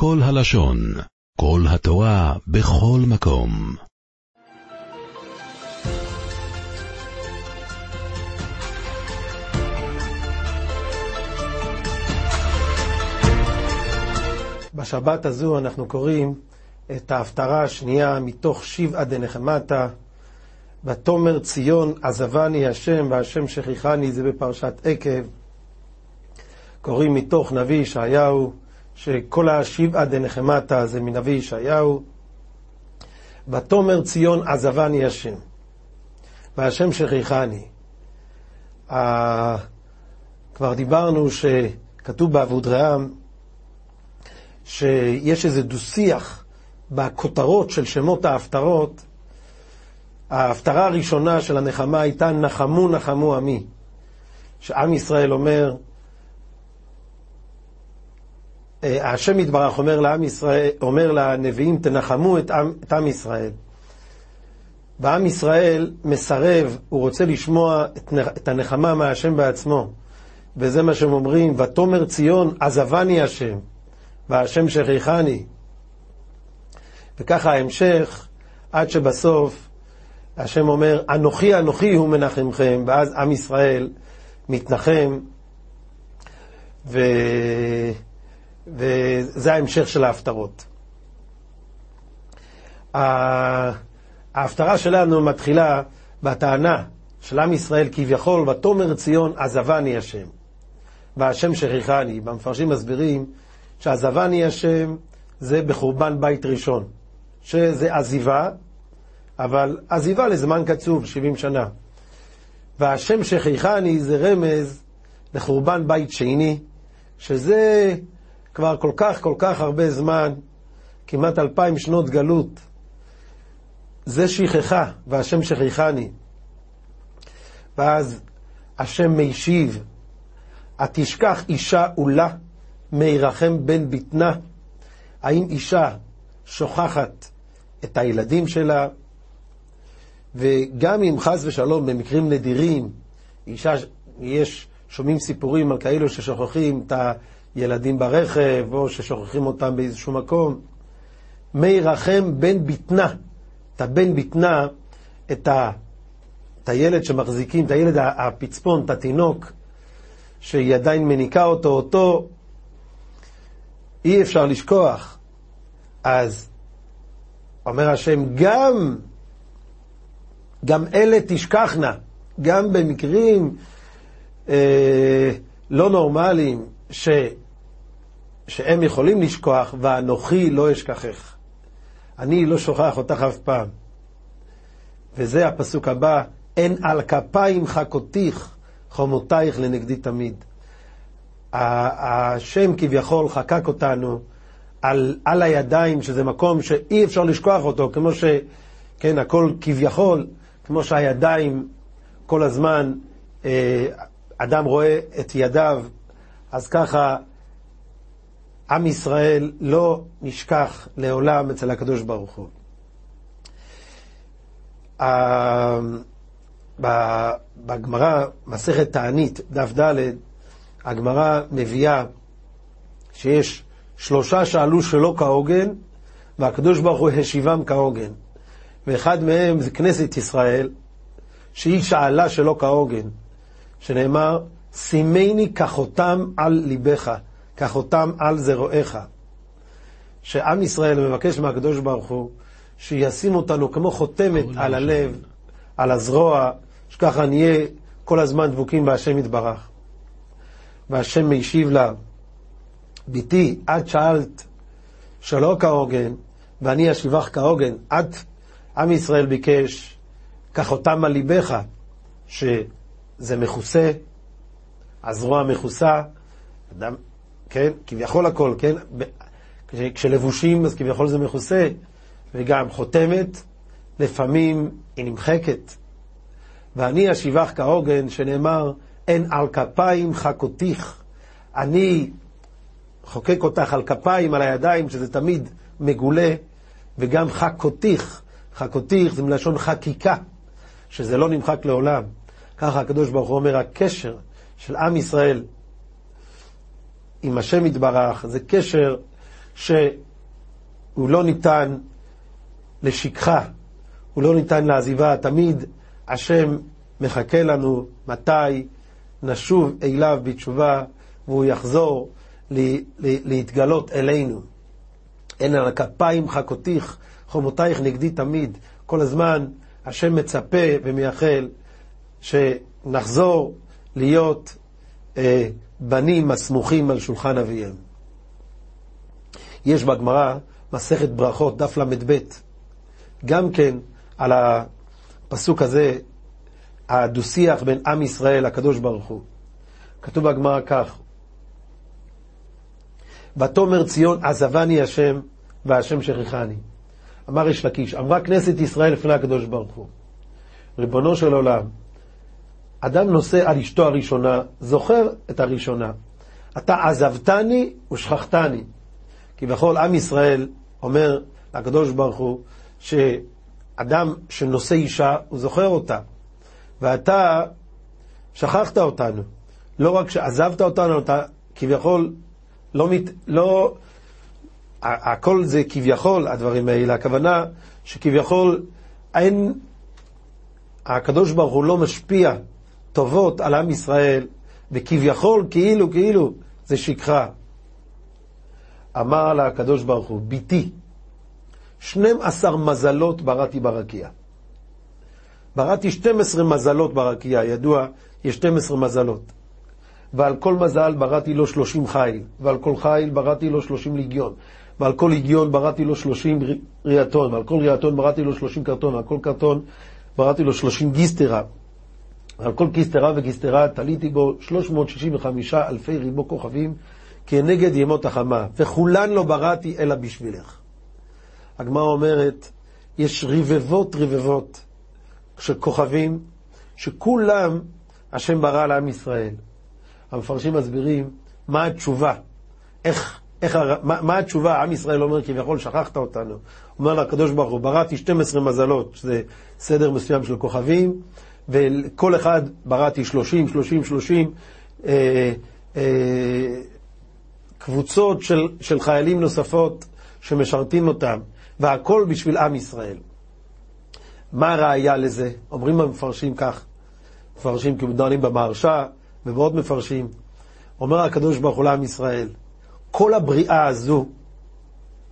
כל הלשון, כל התורה, בכל מקום. בשבת הזו אנחנו קוראים את ההפטרה השנייה מתוך שבעה דנחמתה. ותאמר ציון עזבני השם והשם שכיחני זה בפרשת עקב. קוראים מתוך נביא ישעיהו, שכל השבעה דנחמתה זה מנביא ישעיהו. ותאמר ציון עזבני השם והשם שכיחני. כבר דיברנו שכתוב באבודרעם שיש איזה דו-שיח בכותרות של שמות ההפטרות. ההפטרה הראשונה של הנחמה הייתה נחמו נחמו עמי, שעם ישראל אומר, השם יתברך אומר לעם ישראל, אומר לנביאים, תנחמו את עם, את עם ישראל. ועם ישראל מסרב, הוא רוצה לשמוע את, את הנחמה מהשם בעצמו. וזה מה שהם אומרים, ותאמר ציון, עזבני השם. והשם שכיחני. וככה ההמשך, עד שבסוף השם אומר, אנוכי אנוכי הוא מנחמכם, ואז עם ישראל מתנחם, ו... וזה ההמשך של ההפטרות. ההפטרה שלנו מתחילה בטענה של עם ישראל כביכול, ותאמר ציון עזבני השם, והשם שכיחני. במפרשים מסבירים שעזבני השם זה בחורבן בית ראשון, שזה עזיבה, אבל עזיבה לזמן קצוב, 70 שנה. והשם שכיחני זה רמז לחורבן בית שני, שזה כבר כל כך כל כך הרבה זמן, כמעט אלפיים שנות גלות. זה שכחה, והשם שכיחני. ואז השם מישיב, התשכח אישה עולה מירחם בן בטנה. האם אישה שוכחת את הילדים שלה? וגם אם חס ושלום במקרים נדירים, אישה, יש, שומעים סיפורים על כאלו ששוכחים את הילדים ברכב, או ששוכחים אותם באיזשהו מקום. מי רחם בן בטנה, את הבן בטנה, את, ה, את הילד שמחזיקים, את הילד הפצפון, את התינוק, שהיא עדיין מניקה אותו, אותו אי אפשר לשכוח. אז אומר השם, גם, גם אלה תשכחנה, גם במקרים אה, לא נורמליים ש, שהם יכולים לשכוח, ואנוכי לא אשכחך. אני לא שוכח אותך אף פעם. וזה הפסוק הבא, אין על כפיים חכותיך, חומותייך לנגדי תמיד. השם כביכול חקק אותנו על, על הידיים, שזה מקום שאי אפשר לשכוח אותו, כמו ש... כן, הכל כביכול, כמו שהידיים כל הזמן, אה, אדם רואה את ידיו, אז ככה עם ישראל לא נשכח לעולם אצל הקדוש ברוך הוא. בגמרא, מסכת תענית, דף ד', הגמרא מביאה שיש שלושה שאלו שלא כהוגן, והקדוש ברוך הוא השיבם כהוגן. ואחד מהם זה כנסת ישראל, שהיא שאלה שלא כהוגן, שנאמר, שימני כחותם על ליבך, כחותם על זרועיך. שעם ישראל מבקש מהקדוש ברוך הוא שישים אותנו כמו חותמת על הלב, על הזרוע, שככה נהיה כל הזמן דבוקים בהשם יתברך. והשם משיב לה, בתי, את שאלת שלא כהוגן, ואני אשיבך כהוגן. את, עם ישראל ביקש, קח אותם על ליבך, שזה מכוסה, הזרוע מכוסה, אדם, כן, כביכול הכל, כן, כשלבושים אז כביכול זה מכוסה, וגם חותמת, לפעמים היא נמחקת. ואני אשיבך כהוגן, שנאמר, אין על כפיים חכותיך. אני חוקק אותך על כפיים, על הידיים, שזה תמיד מגולה, וגם חכותיך. חכותיך זה מלשון חקיקה, שזה לא נמחק לעולם. ככה הקדוש ברוך הוא אומר, הקשר של עם ישראל עם השם יתברך זה קשר שהוא לא ניתן לשכחה, הוא לא ניתן לעזיבה, תמיד השם מחכה לנו מתי נשוב אליו בתשובה והוא יחזור להתגלות אלינו. אין על הכפיים חכותיך, חומותייך נגדי תמיד. כל הזמן השם מצפה ומייחל שנחזור להיות אה, בנים הסמוכים על שולחן אביהם. יש בגמרא מסכת ברכות, דף ל"ב, גם כן על הפסוק הזה, הדו-שיח בין עם ישראל לקדוש ברוך הוא. כתוב בגמרא כך: ותאמר ציון עזבני השם והשם שכחני. אמר יש לקיש, אמרה כנסת ישראל לפני הקדוש ברוך הוא, ריבונו של עולם, אדם נושא על אשתו הראשונה, זוכר את הראשונה. אתה עזבתני ושכחתני. כביכול עם ישראל אומר לקדוש ברוך הוא שאדם שנושא אישה, הוא זוכר אותה. ואתה שכחת אותנו. לא רק שעזבת אותנו, אתה כביכול לא, מת, לא, הכל זה כביכול הדברים האלה, הכוונה שכביכול אין, הקדוש ברוך הוא לא משפיע טובות על עם ישראל, וכביכול, כאילו, כאילו, זה שכחה. אמר לה הקדוש ברוך הוא, ביתי, 12 מזלות בראתי ברקיע. בראתי 12 מזלות ברקיע, ידוע, יש 12 מזלות. ועל כל מזל בראתי לו 30 חיל, ועל כל חיל בראתי לו 30 ליגיון, ועל כל ליגיון בראתי לו 30 ריאטון, ועל כל ריאטון בראתי לו 30 קרטון, ועל כל קרטון בראתי לו 30 גיסטרה. ועל כל גיסטרה וגיסטרה תליתי בו 365 אלפי ריבו כוכבים כנגד ימות החמה, וכולן לא בראתי אלא בשבילך. הגמרא אומרת, יש רבבות רבבות של כוכבים, שכולם השם ברא לעם ישראל. המפרשים מסבירים מה התשובה, איך, איך, מה, מה התשובה, עם ישראל אומר כביכול שכחת אותנו. אומר לקדוש ברוך הוא, בראתי 12 מזלות, שזה סדר מסוים של כוכבים, וכל אחד בראתי 30, 30, 30 אה, אה, קבוצות של, של חיילים נוספות שמשרתים אותם, והכל בשביל עם ישראל. מה הראיה לזה? אומרים המפרשים כך, מפרשים כמדענים במהרש"א ובעוד מפרשים. אומר הקדוש ברוך הוא לעם ישראל, כל הבריאה הזו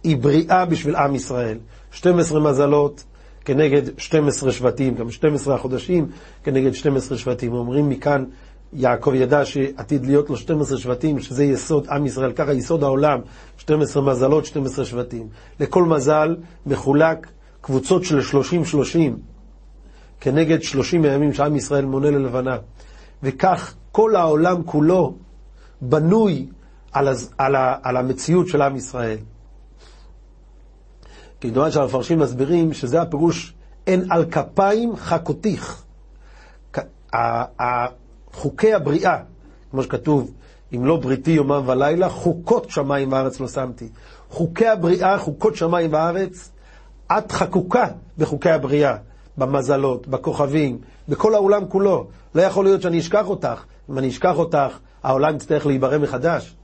היא בריאה בשביל עם ישראל. 12 מזלות כנגד 12 שבטים, גם 12 החודשים כנגד 12 שבטים. אומרים מכאן, יעקב ידע שעתיד להיות לו 12 שבטים, שזה יסוד עם ישראל, ככה יסוד העולם, 12 מזלות, 12 שבטים. לכל מזל מחולק קבוצות של 30-30, כנגד 30 הימים שעם ישראל מונה ללבנה. וכך כל העולם כולו בנוי על, הז, על, ה, על המציאות של עם ישראל. כדומה שהמפרשים מסבירים שזה הפירוש אין על כפיים חכותיך. חוקי הבריאה, כמו שכתוב, אם לא בריתי יומם ולילה, חוקות שמיים וארץ לא שמתי. חוקי הבריאה, חוקות שמיים וארץ, את חקוקה בחוקי הבריאה, במזלות, בכוכבים, בכל העולם כולו. לא יכול להיות שאני אשכח אותך. אם אני אשכח אותך, העולם יצטרך להיברא מחדש.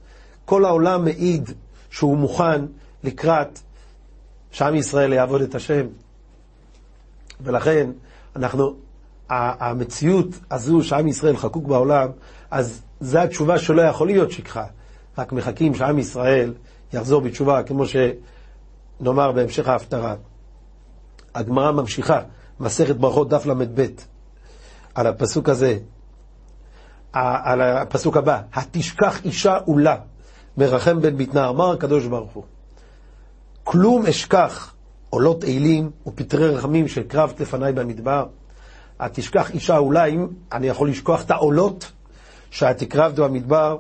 כל העולם מעיד שהוא מוכן לקראת שעם ישראל יעבוד את השם. ולכן אנחנו, המציאות הזו שעם ישראל חקוק בעולם, אז זו התשובה שלא יכול להיות שכחה. רק מחכים שעם ישראל יחזור בתשובה, כמו שנאמר בהמשך ההפטרה. הגמרא ממשיכה, מסכת ברכות דף ל"ב, על הפסוק הזה, על הפסוק הבא, התשכח אישה עולה, מרחם בן בטנה, אמר הקדוש ברוך הוא. כלום אשכח עולות אילים ופטרי רחמים שהקרבת לפניי במדבר. התשכח אישה אולי, אני יכול לשכוח את העולות שאת הקרבת במדבר,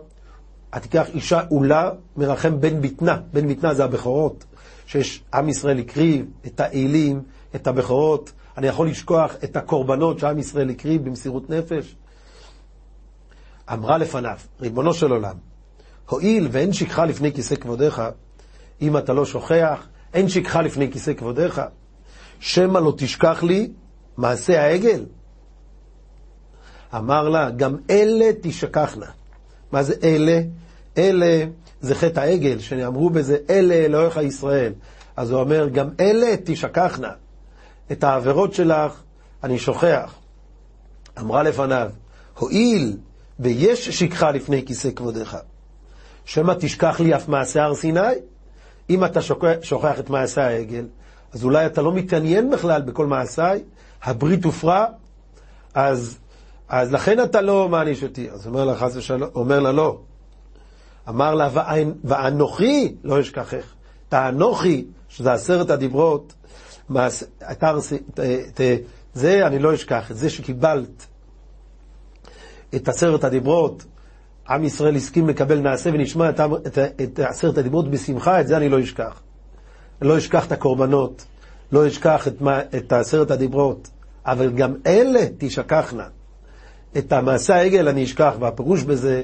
התיקח אישה עולה מרחם בן בטנה, בן בטנה זה הבכורות, שיש עם ישראל הקריב את האלים, את הבכורות, אני יכול לשכוח את הקורבנות שעם ישראל הקריב במסירות נפש. אמרה לפניו, ריבונו של עולם, הואיל ואין שכחה לפני כיסא כבודיך, אם אתה לא שוכח, אין שכחה לפני כיסא כבודיך, שמא לא תשכח לי מעשה העגל. אמר לה, גם אלה תשכחנה. מה זה אלה? אלה זה חטא העגל, שנאמרו בזה, אלה אלוהיך ישראל. אז הוא אומר, גם אלה תשכחנה. את העבירות שלך אני שוכח. אמרה לפניו, הואיל ויש שכחה לפני כיסא כבודך, שמא תשכח לי אף מעשה הר סיני? אם אתה שוכח, את מעשה העגל, אז אולי אתה לא מתעניין בכלל בכל מעשיי, הברית הופרה, אז, אז לכן אתה לא מעניש אותי. אז אומר לה חס ושלום, אומר לה לא. אמר לה, ואנוכי לא אשכחך. תאנוכי, שזה עשרת הדיברות, מעש, אתה, ת, ת, זה אני לא אשכח, את זה שקיבלת את עשרת הדיברות, עם ישראל הסכים לקבל נעשה ונשמע את, את, את עשרת הדיברות בשמחה, את זה אני לא אשכח. לא אשכח את הקורבנות, לא אשכח את, את עשרת הדיברות, אבל גם אלה תשכחנה. את המעשה העגל אני אשכח, והפירוש בזה,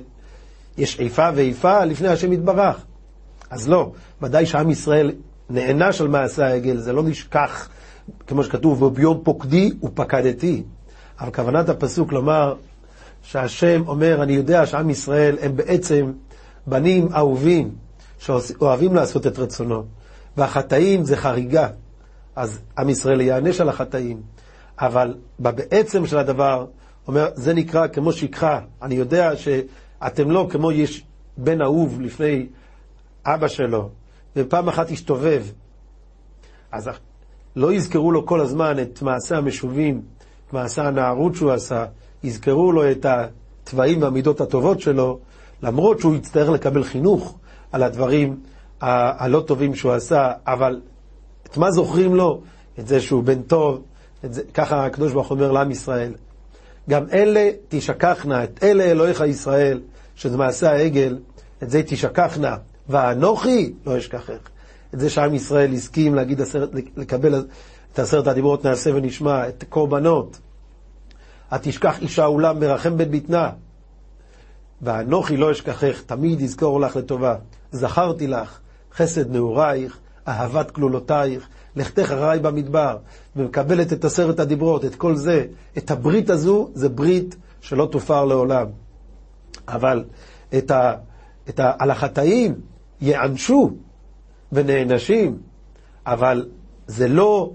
יש איפה ואיפה לפני השם יתברך. אז לא, ודאי שעם ישראל נענש על מעשה העגל, זה לא נשכח, כמו שכתוב, וביום פוקדי ופקדתי. אבל כוונת הפסוק לומר, שהשם אומר, אני יודע שעם ישראל הם בעצם בנים אהובים, שאוהבים לעשות את רצונו, והחטאים זה חריגה, אז עם ישראל ייענש על החטאים, אבל בעצם של הדבר, אומר, זה נקרא כמו שכחה, אני יודע שאתם לא כמו יש בן אהוב לפני אבא שלו, ופעם אחת הסתובב, אז לא יזכרו לו כל הזמן את מעשה המשובים, את מעשה הנערות שהוא עשה, יזכרו לו את התוואים והמידות הטובות שלו, למרות שהוא יצטרך לקבל חינוך על הדברים ה- הלא טובים שהוא עשה, אבל את מה זוכרים לו? את זה שהוא בן טוב, זה, ככה הקדוש ברוך אומר לעם ישראל. גם אלה תשכחנה, את אלה אלוהיך ישראל, שזה מעשה העגל, את זה תשכחנה, ואנוכי לא אשכחך. את זה שעם ישראל הסכים להגיד לקבל את עשרת הדיברות נעשה ונשמע, את קורבנות. התשכח אישה אולם מרחם בן בטנה. ואנוכי לא אשכחך, תמיד יזכור לך לטובה. זכרתי לך, חסד נעורייך, אהבת כלולותייך, לכתך אחריי במדבר, ומקבלת את עשרת הדיברות, את כל זה, את הברית הזו, זה ברית שלא תופר לעולם. אבל את ה, את ה, על החטאים ייענשו ונענשים, אבל זה לא,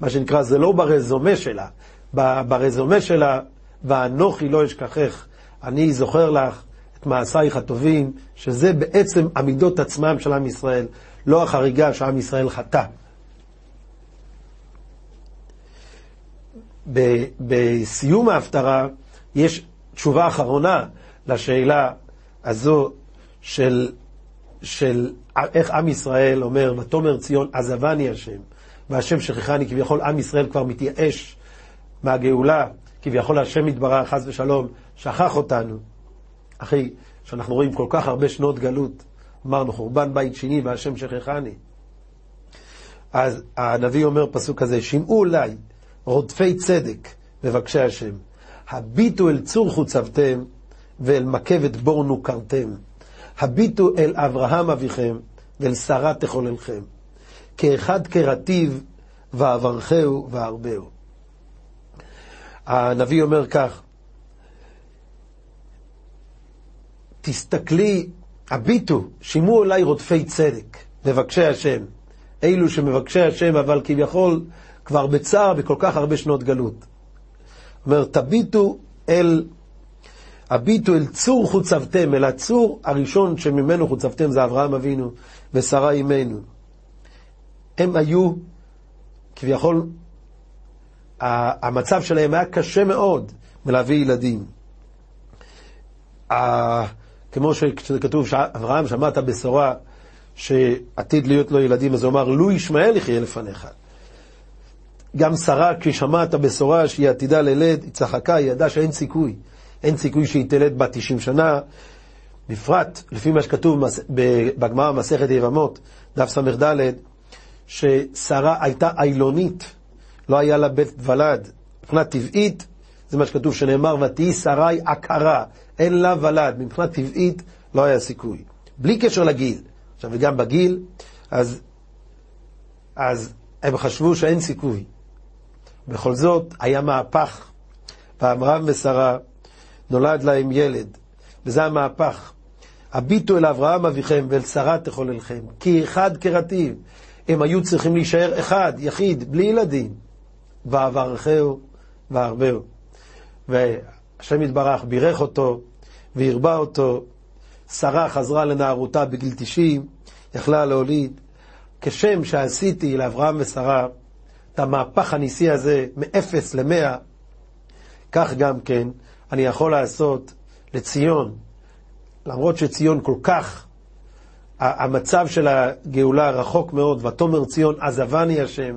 מה שנקרא, זה לא ברזומה שלה. ברזומה שלה, ואנוכי לא אשכחך, אני זוכר לך את מעשייך הטובים, שזה בעצם המידות עצמם של עם ישראל, לא החריגה שעם ישראל חטא. בסיום ההפטרה יש תשובה אחרונה לשאלה הזו של, של איך עם ישראל אומר, ותאמר ציון עזבני השם, והשם שכחני, כביכול עם ישראל כבר מתייאש מהגאולה, כביכול השם יתברך, חס ושלום, שכח אותנו. אחי, שאנחנו רואים כל כך הרבה שנות גלות, אמרנו חורבן בית שני והשם שכחני. אז הנביא אומר פסוק כזה, שמעו אולי רודפי צדק, מבקשי השם, הביטו אל צור חוצבתם ואל מקבת בור נוכרתם. הביטו אל אברהם אביכם ואל שרה תחוללכם. כאחד כרטיב ואברכהו וארבהו. הנביא אומר כך, תסתכלי, הביטו, שימו אליי רודפי צדק, מבקשי השם. אלו שמבקשי השם, אבל כביכול כבר בצער בכל כך הרבה שנות גלות. אומר, תביטו אל, הביטו אל צור חוצבתם, אל הצור הראשון שממנו חוצבתם זה אברהם אבינו ושרה אימנו. הם היו כביכול המצב שלהם היה קשה מאוד מלהביא ילדים. כמו שכתוב שאברהם שמע את הבשורה שעתיד להיות לו ילדים, אז הוא אמר, לו ישמעאל יחיה לפניך. גם שרה, כששמעה את הבשורה שהיא עתידה ללד, היא צחקה, היא ידעה שאין סיכוי. אין סיכוי שהיא תלד בת 90 שנה, בפרט, לפי מה שכתוב בגמרא מסכת יבמות, דף ס"ד, ששרה הייתה איילונית. לא היה לה בית ולד. מבחינה טבעית, זה מה שכתוב שנאמר, ותהי שרי עקרה, אין לה ולד. מבחינה טבעית לא היה סיכוי. בלי קשר לגיל. עכשיו, וגם בגיל, אז, אז הם חשבו שאין סיכוי. בכל זאת, היה מהפך. ואברהם ושרה, נולד להם ילד, וזה המהפך. הביטו אל אברהם אביכם ואל שרה תחוללכם, כי אחד כרטיב. הם היו צריכים להישאר אחד, יחיד, בלי ילדים. ואברכהו והרבהו. והשם יתברך בירך אותו והרבה אותו. שרה חזרה לנערותה בגיל 90, יכלה להוליד. כשם שעשיתי לאברהם ושרה את המהפך הניסי הזה מאפס למאה, כך גם כן אני יכול לעשות לציון, למרות שציון כל כך, המצב של הגאולה רחוק מאוד, ותאמר ציון עזבני השם,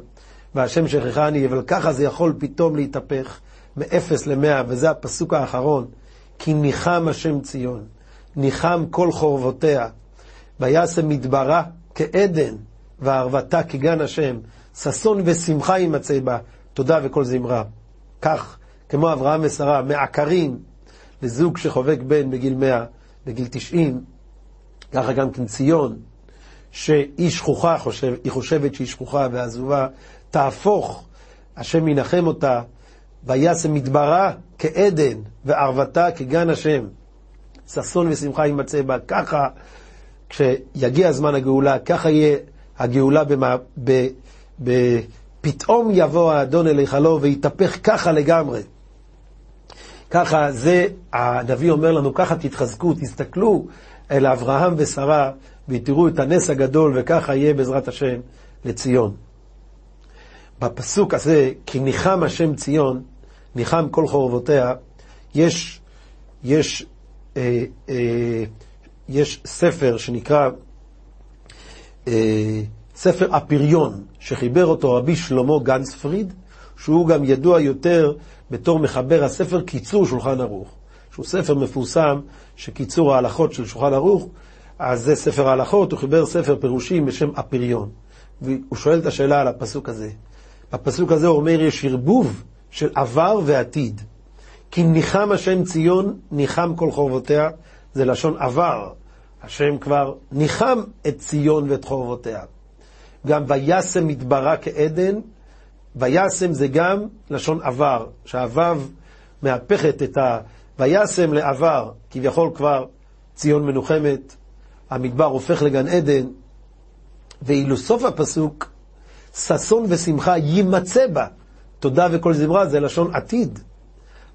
והשם שכחני, אבל ככה זה יכול פתאום להתהפך מאפס למאה, וזה הפסוק האחרון, כי ניחם השם ציון, ניחם כל חורבותיה, וישם מדברה כעדן, וערבתה כגן השם, ששון ושמחה יימצא בה, תודה וכל זמרה. כך, כמו אברהם ושרה, מעקרים לזוג שחובק בן בגיל מאה, בגיל תשעים, ככה גם כן ציון, שהיא שכוחה, חושב, היא חושבת שהיא שכוחה ועזובה, תהפוך, השם ינחם אותה, וישם מדברה כעדן, וערבתה כגן השם. ששון ושמחה יימצא בה. ככה, כשיגיע זמן הגאולה, ככה יהיה הגאולה במה, ב, ב, פתאום יבוא האדון אל היכלו ויתהפך ככה לגמרי. ככה זה, הנביא אומר לנו, ככה תתחזקו, תסתכלו אל אברהם ושרה ותראו את הנס הגדול וככה יהיה בעזרת השם לציון. בפסוק הזה, כי ניחם השם ציון, ניחם כל חורבותיה, יש, יש, אה, אה, יש ספר שנקרא אה, ספר הפריון, שחיבר אותו רבי שלמה גנצפריד, שהוא גם ידוע יותר בתור מחבר הספר קיצור שולחן ערוך, שהוא ספר מפורסם שקיצור ההלכות של שולחן ערוך, אז זה ספר ההלכות, הוא חיבר ספר פירושים בשם הפריון. והוא שואל את השאלה על הפסוק הזה. בפסוק הזה אומר, יש ערבוב של עבר ועתיד. כי ניחם השם ציון, ניחם כל חורבותיה, זה לשון עבר. השם כבר ניחם את ציון ואת חורבותיה. גם וישם מדברה כעדן, וישם זה גם לשון עבר, שהוו מהפכת את ה... וישם לעבר, כביכול כבר ציון מנוחמת, המדבר הופך לגן עדן, ואילו סוף הפסוק, ששון ושמחה יימצא בה. תודה וכל זמרה זה לשון עתיד.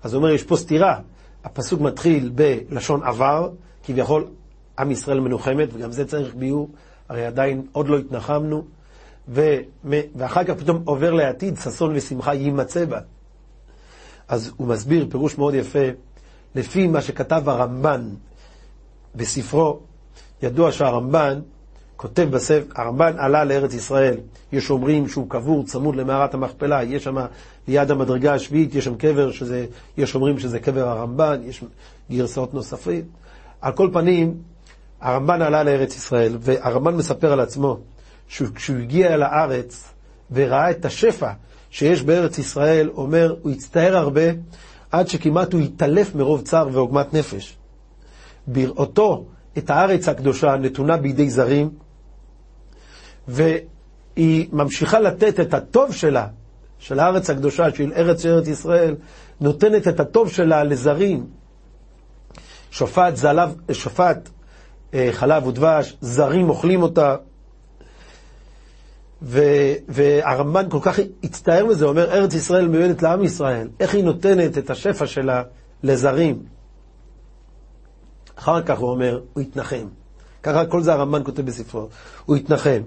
אז הוא אומר, יש פה סתירה. הפסוק מתחיל בלשון עבר, כביכול עם ישראל מנוחמת, וגם זה צריך ביור, הרי עדיין עוד לא התנחמנו, ו... ואחר כך פתאום עובר לעתיד, ששון ושמחה יימצא בה. אז הוא מסביר פירוש מאוד יפה, לפי מה שכתב הרמב"ן בספרו, ידוע שהרמב"ן כותב בספר, הרמב"ן עלה לארץ ישראל, יש אומרים שהוא קבור צמוד למערת המכפלה, יש שם ליד המדרגה השביעית, יש שם קבר, שזה, יש אומרים שזה קבר הרמב"ן, יש גרסאות נוספים. על כל פנים, הרמב"ן עלה לארץ ישראל, והרמב"ן מספר על עצמו, שכשהוא הגיע אל הארץ וראה את השפע שיש בארץ ישראל, אומר, הוא הצטער הרבה, עד שכמעט הוא התעלף מרוב צער ועוגמת נפש. בראותו את הארץ הקדושה נתונה בידי זרים, והיא ממשיכה לתת את הטוב שלה, של הארץ הקדושה, של ארץ ארץ ישראל, נותנת את הטוב שלה לזרים. שופט, זלב, שופט אה, חלב ודבש, זרים אוכלים אותה. ו, והרמב"ן כל כך הצטער מזה, אומר, ארץ ישראל מיועדת לעם ישראל, איך היא נותנת את השפע שלה לזרים. אחר כך הוא אומר, הוא התנחם. ככה כל זה הרמב"ן כותב בספרו, הוא התנחם.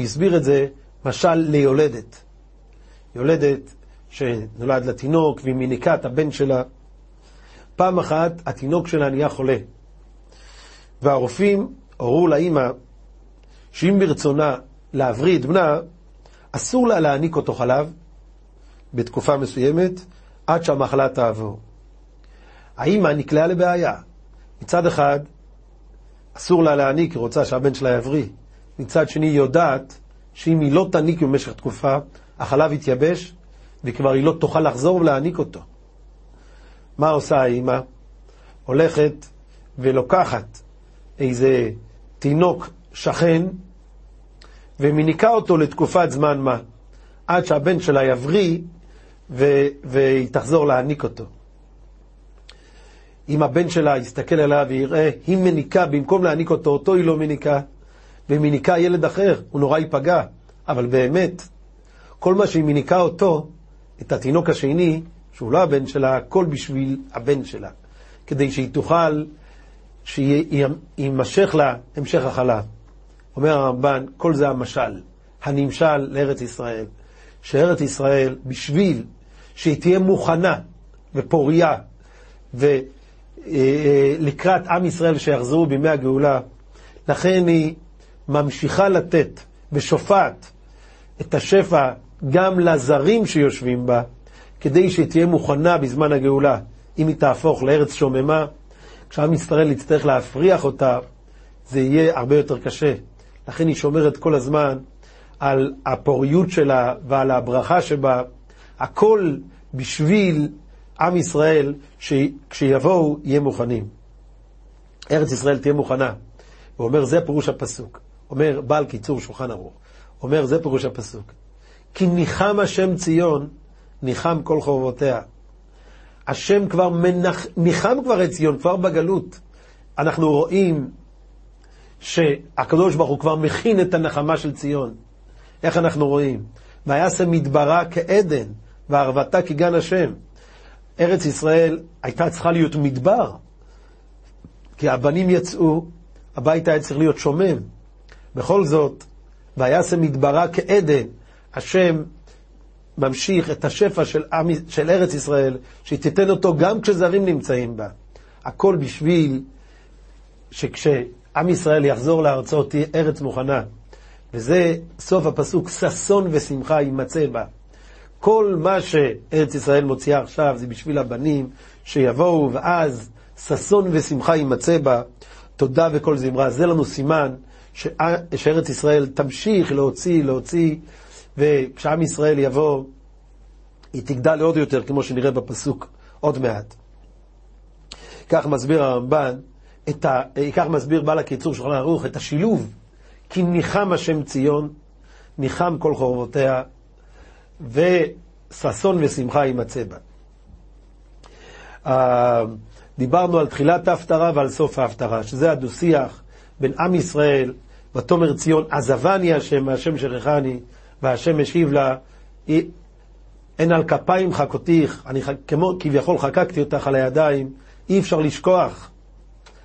הוא הסביר את זה, משל ליולדת. יולדת שנולד לתינוק והיא מיניקה את הבן שלה. פעם אחת התינוק שלה נהיה חולה. והרופאים הורו לאימא שאם ברצונה להבריא את בנה, אסור לה להעניק אותו חלב בתקופה מסוימת עד שהמחלה תעבור. האימא נקלעה לבעיה. מצד אחד, אסור לה להעניק, היא רוצה שהבן שלה יבריא. מצד שני, היא יודעת שאם היא לא תעניק במשך תקופה, החלב יתייבש, וכבר היא לא תוכל לחזור ולהעניק אותו. מה עושה האימא? הולכת ולוקחת איזה תינוק שכן, ומיניקה אותו לתקופת זמן מה, עד שהבן שלה יבריא ו- והיא תחזור להעניק אותו. אם הבן שלה יסתכל עליה ויראה, היא מניקה, במקום להעניק אותו, אותו היא לא מניקה, ומניקה ילד אחר, הוא נורא ייפגע. אבל באמת, כל מה שהיא מניקה אותו, את התינוק השני, שהוא לא הבן שלה, הכל בשביל הבן שלה. כדי שהיא תוכל, שיימשך לה המשך החלב. אומר הרמב"ן, כל זה המשל, הנמשל לארץ ישראל. שארץ ישראל, בשביל שהיא תהיה מוכנה ופוריה, ולקראת עם ישראל שיחזרו בימי הגאולה, לכן היא ממשיכה לתת ושופעת את השפע גם לזרים שיושבים בה, כדי שהיא תהיה מוכנה בזמן הגאולה. אם היא תהפוך לארץ שוממה, כשעם ישראל יצטרך להפריח אותה, זה יהיה הרבה יותר קשה. לכן היא שומרת כל הזמן על הפוריות שלה ועל הברכה שבה, הכל בשביל עם ישראל, שכשיבואו יהיה מוכנים. ארץ ישראל תהיה מוכנה. הוא אומר, זה פירוש הפסוק. אומר בעל קיצור שולחן ערוך. אומר, זה פירוש הפסוק. כי ניחם השם ציון, ניחם כל חורבותיה. השם כבר מנח... ניחם כבר את ציון, כבר בגלות. אנחנו רואים שהקדוש ברוך הוא כבר מכין את הנחמה של ציון. איך אנחנו רואים? ויעשה מדברה כעדן, וערבתה כגן השם. ארץ ישראל הייתה צריכה להיות מדבר, כי הבנים יצאו, הבית היה צריך להיות שומם. בכל זאת, ויעשה מדברה כעדן, השם ממשיך את השפע של, עם, של ארץ ישראל, שהיא תיתן אותו גם כשזרים נמצאים בה. הכל בשביל שכשעם ישראל יחזור לארצו תהיה ארץ מוכנה. וזה סוף הפסוק, ששון ושמחה יימצא בה. כל מה שארץ ישראל מוציאה עכשיו זה בשביל הבנים שיבואו, ואז ששון ושמחה יימצא בה. תודה וכל זמרה. זה לנו סימן שארץ ישראל תמשיך להוציא, להוציא, וכשעם ישראל יבוא, היא תגדל עוד יותר, כמו שנראה בפסוק עוד מעט. כך מסביר הרמב"ן, ה... כך מסביר בעל הקיצור שולחן ערוך, את השילוב, כי ניחם השם ציון, ניחם כל חורבותיה, וששון ושמחה יימצא בה. אה, דיברנו על תחילת ההפטרה ועל סוף ההפטרה, שזה הדו-שיח בין עם ישראל, ותאמר ציון, עזבני השם, מהשם שכחני, והשם משיב לה, אין על כפיים חכותיך, אני כמו כביכול חקקתי אותך על הידיים, אי אפשר לשכוח.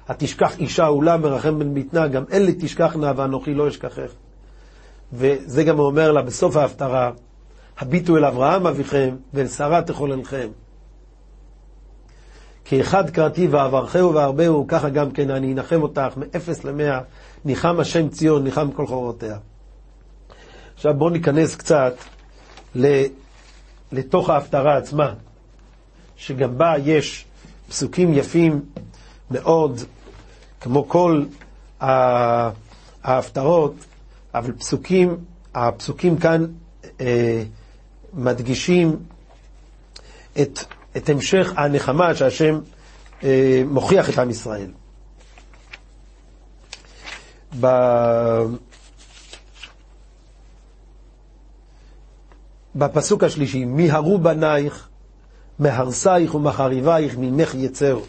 התשכח אישה אולה מרחם בן בטנה, גם אלה תשכחנה ואנוכי לא אשכחך. וזה גם אומר לה בסוף ההפטרה, הביטו אל אברהם אביכם ואל שרה תחוללכם. כי אחד קראתי ואברכהו והרבהו, ככה גם כן אני אנחם אותך מאפס למאה, ניחם השם ציון, ניחם כל חורותיה. עכשיו בואו ניכנס קצת לתוך ההפטרה עצמה, שגם בה יש פסוקים יפים מאוד, כמו כל ההפטרות, אבל פסוקים, הפסוקים כאן אה, מדגישים את, את המשך הנחמה שהשם אה, מוכיח את עם ישראל. ב... בפסוק השלישי, מיהרו בנייך, מהרסייך ומחריבייך ממך יצר.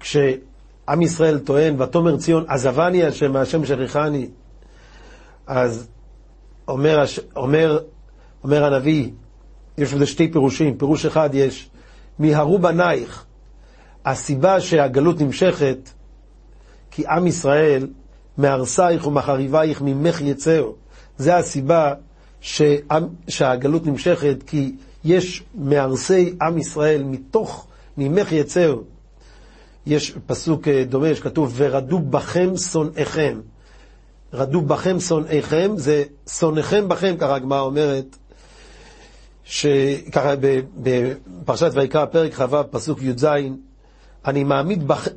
כשעם ישראל טוען, ותאמר ציון, עזבני השם מהשם שכחני, אז אומר, אומר, אומר הנביא, יש לזה שתי פירושים. פירוש אחד יש, מיהרו בנייך. הסיבה שהגלות נמשכת, כי עם ישראל, מהרסייך ומחריבייך ממך יצר. זה הסיבה שהגלות נמשכת, כי יש מהרסי עם ישראל, מתוך ממך יצר, יש פסוק אה, דומה שכתוב, ורדו בכם שונאיכם. רדו בכם שונאיכם, זה שונאיכם בכם, ככה הגמרא אומרת, שככה בפרשת ויקרא, פרק כ"ו, פסוק י"ז, אני מעמיד בכ...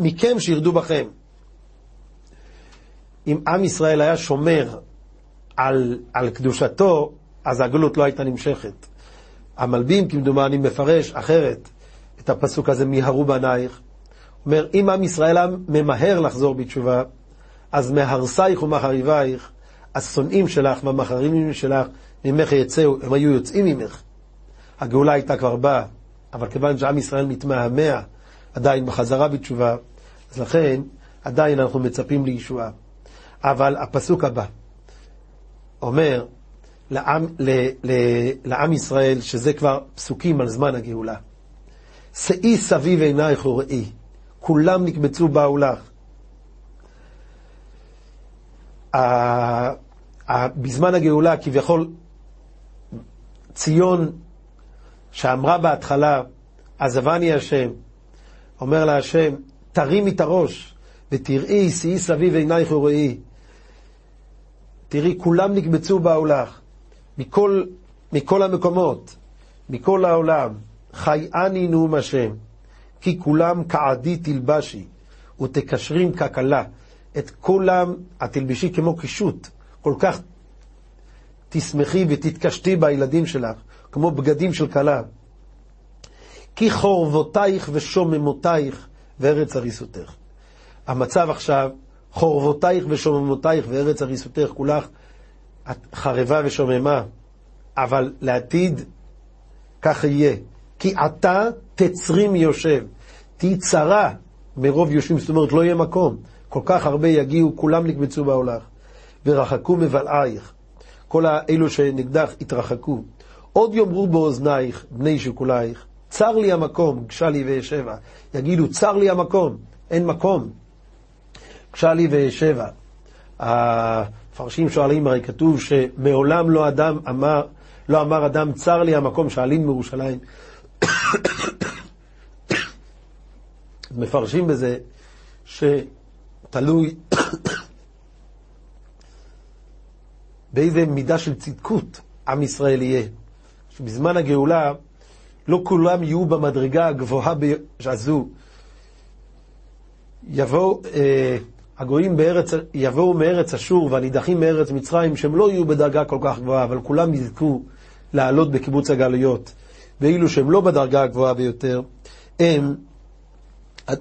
מכם שירדו בכם. אם עם ישראל היה שומר על, על קדושתו, אז הגלות לא הייתה נמשכת. המלבים, כמדומני, מפרש אחרת את הפסוק הזה, מיהרו בנייך. אומר, אם עם ישראל היה ממהר לחזור בתשובה, אז מהרסייך ומחריבייך, השונאים שלך והמחרימים שלך ממך יצאו, הם היו יוצאים ממך. הגאולה הייתה כבר באה, אבל כיוון שעם ישראל מתמהמה עדיין בחזרה בתשובה, אז לכן עדיין אנחנו מצפים לישועה. אבל הפסוק הבא אומר לעם, ל, ל, לעם ישראל, שזה כבר פסוקים על זמן הגאולה, שאי סביב עינייך וראי, כולם נקבצו באו לך. בזמן הגאולה, כביכול, ציון שאמרה בהתחלה, עזבני השם, אומר לה השם, תרימי את הראש ותראי, שאי סביב עינייך וראי. תראי, כולם נקבצו באו לך, מכל, מכל המקומות, מכל העולם. חייאני נאום השם, כי כולם כעדי תלבשי, ותקשרים ככלה. את כולם התלבשי כמו קישוט, כל כך תשמחי ותתקשתי בילדים שלך, כמו בגדים של כלה. כי חורבותייך ושוממותייך וארץ הריסותך. המצב עכשיו, חורבותייך ושוממותייך וארץ הריסותך, כולך חרבה ושוממה, אבל לעתיד כך יהיה. כי עתה תצרים יושב, תהי צרה מרוב יושבים, זאת אומרת לא יהיה מקום. כל כך הרבה יגיעו, כולם נקבצו בהולך. ורחקו מבלעייך. כל האלו שנגדך התרחקו. עוד יאמרו באוזנייך, בני שכולייך, צר לי המקום, גשה לי ואשבה. יגידו, צר לי המקום, אין מקום. גשה לי ואשבה. המפרשים שואלים, הרי כתוב שמעולם לא אדם אמר, לא אמר אדם, צר לי המקום, שאלין מירושלים. מפרשים בזה שתלוי באיזה מידה של צדקות עם ישראל יהיה. שבזמן הגאולה לא כולם יהיו במדרגה הגבוהה הזו. יבואו, אה, הגויים בארץ, יבואו מארץ אשור והנידחים מארץ מצרים, שהם לא יהיו בדרגה כל כך גבוהה, אבל כולם יזכו לעלות בקיבוץ הגלויות. ואילו שהם לא בדרגה הגבוהה ביותר, הם,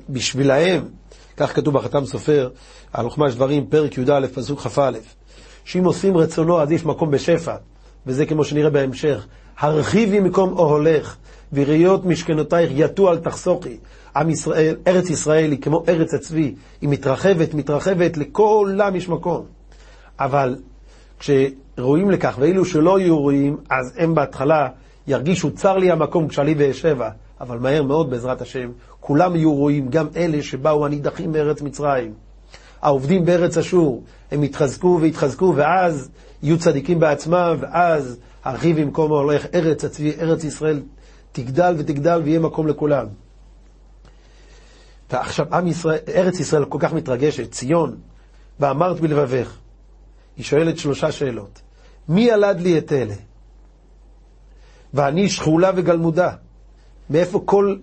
בשבילהם, כך כתוב בחתם סופר, על חומש דברים, פרק י"א, פסוק כ"א, שאם עושים רצונו אז יש מקום בשפע, וזה כמו שנראה בהמשך. הרחיבי מקום אוהלך, וראיות משכנותייך יטו אל תחסוכי. עם ישראל, ארץ ישראל היא כמו ארץ הצבי, היא מתרחבת, מתרחבת, לכולם יש מקום. אבל כשראויים לכך, ואילו שלא יהיו ראויים, אז הם בהתחלה ירגישו צר לי המקום כשאלי ואשבה, אבל מהר מאוד בעזרת השם, כולם יהיו ראויים, גם אלה שבאו הנידחים מארץ מצרים. העובדים בארץ אשור, הם יתחזקו ויתחזקו, ואז יהיו צדיקים בעצמם, ואז הרחיב במקום ההולך ארץ הצבי, ארץ ישראל תגדל ותגדל ויהיה מקום לכולם. ועכשיו עם ישראל, ארץ ישראל כל כך מתרגשת, ציון, ואמרת בלבבך, היא שואלת שלושה שאלות. מי ילד לי את אלה? ואני שכולה וגלמודה. מאיפה כל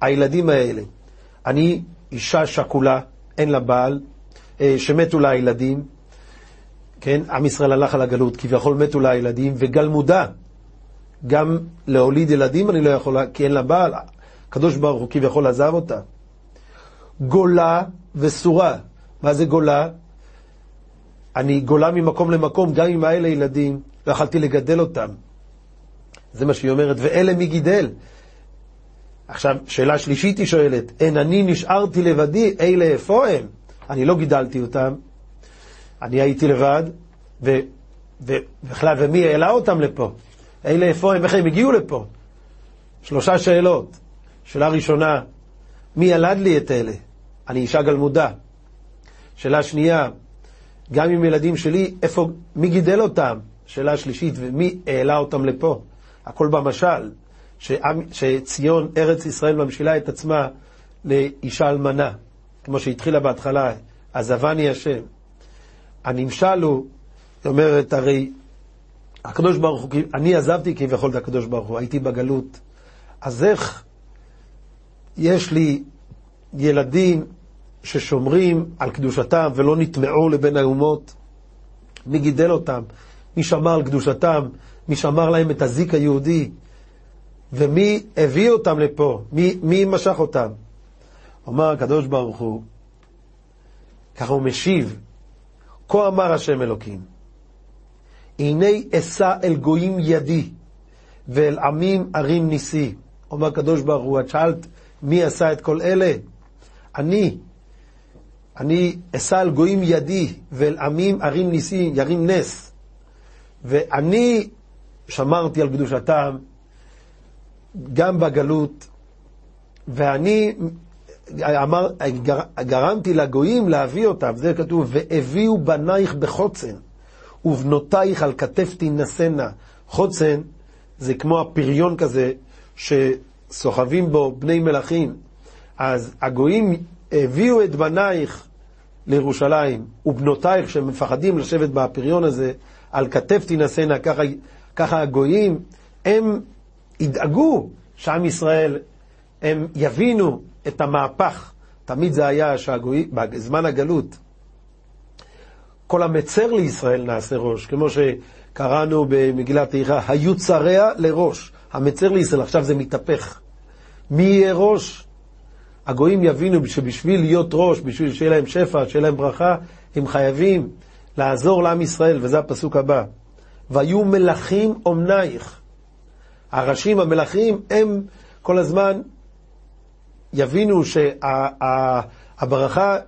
הילדים האלה? אני אישה שכולה, אין לה בעל, שמתו לה הילדים, כן, עם ישראל הלך על הגלות, כביכול מתו לה הילדים, וגלמודה, גם להוליד ילדים אני לא יכול, כי אין לה בעל, הקדוש ברוך הוא כביכול עזב אותה. גולה וסורה, מה זה גולה? אני גולה ממקום למקום, גם אם היה לה ילדים, לא יכלתי לגדל אותם. זה מה שהיא אומרת, ואלה מי גידל? עכשיו, שאלה שלישית היא שואלת, אין אני נשארתי לבדי, אלה איפה הם? אני לא גידלתי אותם, אני הייתי לבד, ובכלל, ומי העלה אותם לפה? אלה איפה הם, איך הם הגיעו לפה? שלושה שאלות. שאלה ראשונה, מי ילד לי את אלה? אני אישה גלמודה. שאלה שנייה, גם עם ילדים שלי, איפה, מי גידל אותם? שאלה שלישית, ומי העלה אותם לפה? הכל במשל, שציון, ארץ ישראל ממשילה את עצמה לאישה אלמנה, כמו שהתחילה בהתחלה, עזבני השם. הנמשל הוא, היא אומרת, הרי הקדוש ברוך הוא, אני עזבתי כביכול את הקדוש ברוך הוא, הייתי בגלות. אז איך יש לי ילדים ששומרים על קדושתם ולא נטמעו לבין האומות? מי גידל אותם? מי שמר על קדושתם? מי שמר להם את הזיק היהודי? ומי הביא אותם לפה? מי, מי משך אותם? אומר הקדוש ברוך הוא, ככה הוא משיב, כה אמר השם אלוקים, הנה אשא אל גויים ידי, ואל עמים ערים ניסי. אומר הקדוש ברוך הוא, את שאלת מי עשה את כל אלה? אני. אני אשא על גויים ידי, ואל עמים ארים ניסים, ירים נס. ואני שמרתי על קדושתם גם בגלות, ואני אמר, גרמתי לגויים להביא אותם, זה כתוב, והביאו בנייך בחוצן, ובנותייך על כתף תינשאנה. חוצן זה כמו הפריון כזה שסוחבים בו בני מלכים. אז הגויים הביאו את בנייך לירושלים, ובנותייך שמפחדים לשבת בפריון הזה, על כתף תינשאנה, ככה, ככה הגויים, הם ידאגו שעם ישראל, הם יבינו את המהפך. תמיד זה היה שהגויים, בזמן הגלות, כל המצר לישראל נעשה ראש, כמו שקראנו במגילת איכה, היו צריה לראש. המצר לישראל, עכשיו זה מתהפך. מי יהיה ראש? הגויים יבינו שבשביל להיות ראש, בשביל שיהיה להם שפע, שיהיה להם ברכה, הם חייבים לעזור לעם ישראל, וזה הפסוק הבא. והיו מלכים אומנייך. הראשים, המלכים, הם כל הזמן יבינו שהברכה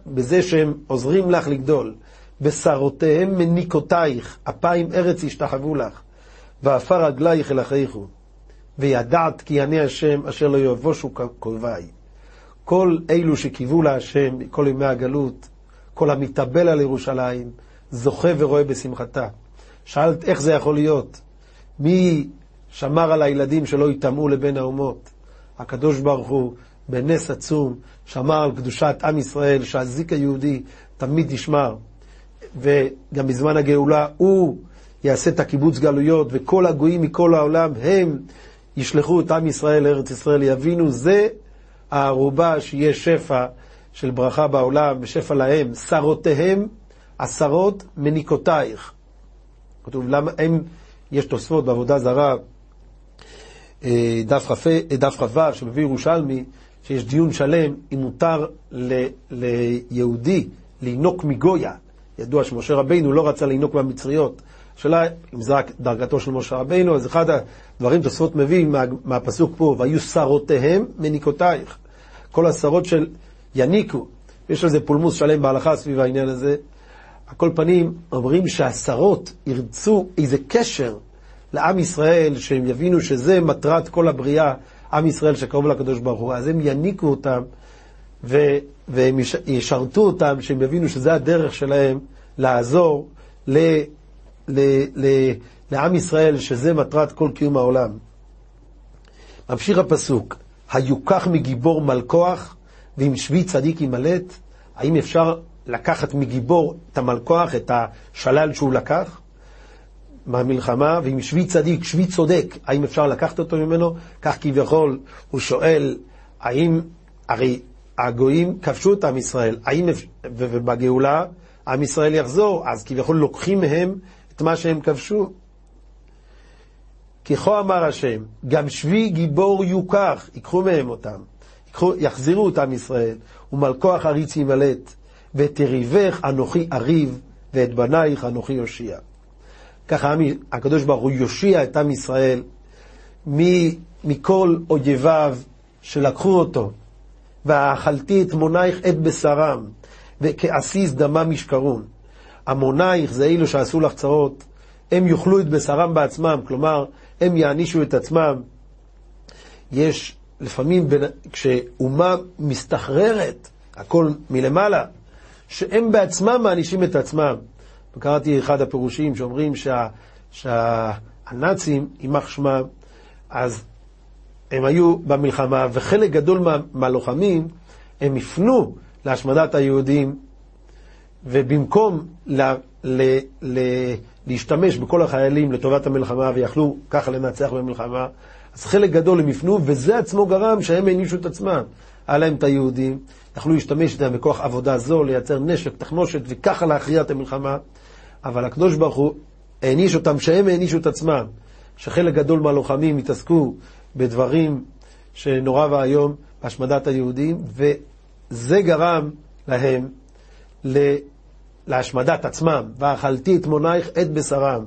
בזה שהם עוזרים לך לגדול. בשרותיהם מניקותייך, אפיים ארץ ישתחוו לך, ועפר רגלייך אל אחיכו. וידעת כי אני השם אשר לא יבושו קרוביי. כל אלו שקיוו להשם כל ימי הגלות, כל המתאבל על ירושלים, זוכה ורואה בשמחתה. שאלת איך זה יכול להיות? מי שמר על הילדים שלא יטמאו לבין האומות? הקדוש ברוך הוא, בנס עצום, שמר על קדושת עם ישראל, שהזיק היהודי תמיד ישמר. וגם בזמן הגאולה הוא יעשה את הקיבוץ גלויות, וכל הגויים מכל העולם הם ישלחו את עם ישראל לארץ ישראל, יבינו, זה הערובה שיהיה שפע של ברכה בעולם, ושפע להם. שרותיהם עשרות מניקותייך. כתוב, למה הם, יש תוספות בעבודה זרה, אה, דף כ"ו, שמביא ירושלמי, שיש דיון שלם אם מותר ל, ליהודי לינוק מגויה. ידוע שמשה רבינו לא רצה לינוק מהמצריות. השאלה אם זה רק דרגתו של משה רבינו, אז אחד הדברים תוספות מביא מה, מהפסוק פה, והיו שרותיהם מניקותייך. כל השרות של יניקו, יש על זה פולמוס שלם בהלכה סביב העניין הזה. על כל פנים, אומרים שהשרות ירצו איזה קשר לעם ישראל, שהם יבינו שזה מטרת כל הבריאה, עם ישראל שקרוב לקדוש ברוך הוא, אז הם יניקו אותם ו, והם ישרתו אותם, שהם יבינו שזה הדרך שלהם לעזור ל, ל, ל, לעם ישראל, שזה מטרת כל קיום העולם. ממשיך הפסוק, היוקח מגיבור מלכוח, ואם שבי צדיק ימלט, האם אפשר לקחת מגיבור את המלכוח, את השלל שהוא לקח? מהמלחמה, ואם שבי צדיק, שבי צודק, האם אפשר לקחת אותו ממנו? כך כביכול הוא שואל, האם, הרי הגויים כבשו את עם ישראל, האם, ובגאולה עם ישראל יחזור, אז כביכול לוקחים מהם את מה שהם כבשו. ככה אמר השם, גם שבי גיבור יוקח, ייקחו מהם אותם, ייקחו, יחזירו את עם ישראל, ומלכוח עריץ ימלט, ואת יריבך אנוכי אריב, ואת בנייך אנוכי יושיע. ככה הקדוש ברוך הוא יושיע את עם ישראל מכל אויביו שלקחו אותו. ואכלתי את מונייך את בשרם, וכעסיס דמם ישכרון. המונייך זה אלו שעשו לך צרות, הם יאכלו את בשרם בעצמם, כלומר, הם יענישו את עצמם. יש לפעמים, כשאומה מסתחררת, הכל מלמעלה, שהם בעצמם מענישים את עצמם. וקראתי אחד הפירושים שאומרים שה, שהנאצים, יימח שמם, אז הם היו במלחמה, וחלק גדול מה, מהלוחמים, הם הפנו להשמדת היהודים, ובמקום ל, ל, ל, להשתמש בכל החיילים לטובת המלחמה, ויכלו ככה לנצח במלחמה, אז חלק גדול הם הפנו, וזה עצמו גרם שהם הענישו את עצמם. היה להם את היהודים, יכלו להשתמש איתם בכוח עבודה זו, לייצר נשק, תחמושת, וככה להכריע את המלחמה. אבל הקדוש ברוך הוא העניש אותם, שהם הענישו את עצמם, שחלק גדול מהלוחמים התעסקו בדברים שנורא ואיום, בהשמדת היהודים, וזה גרם להם להשמדת עצמם. ואכלתי את מונייך את בשרם,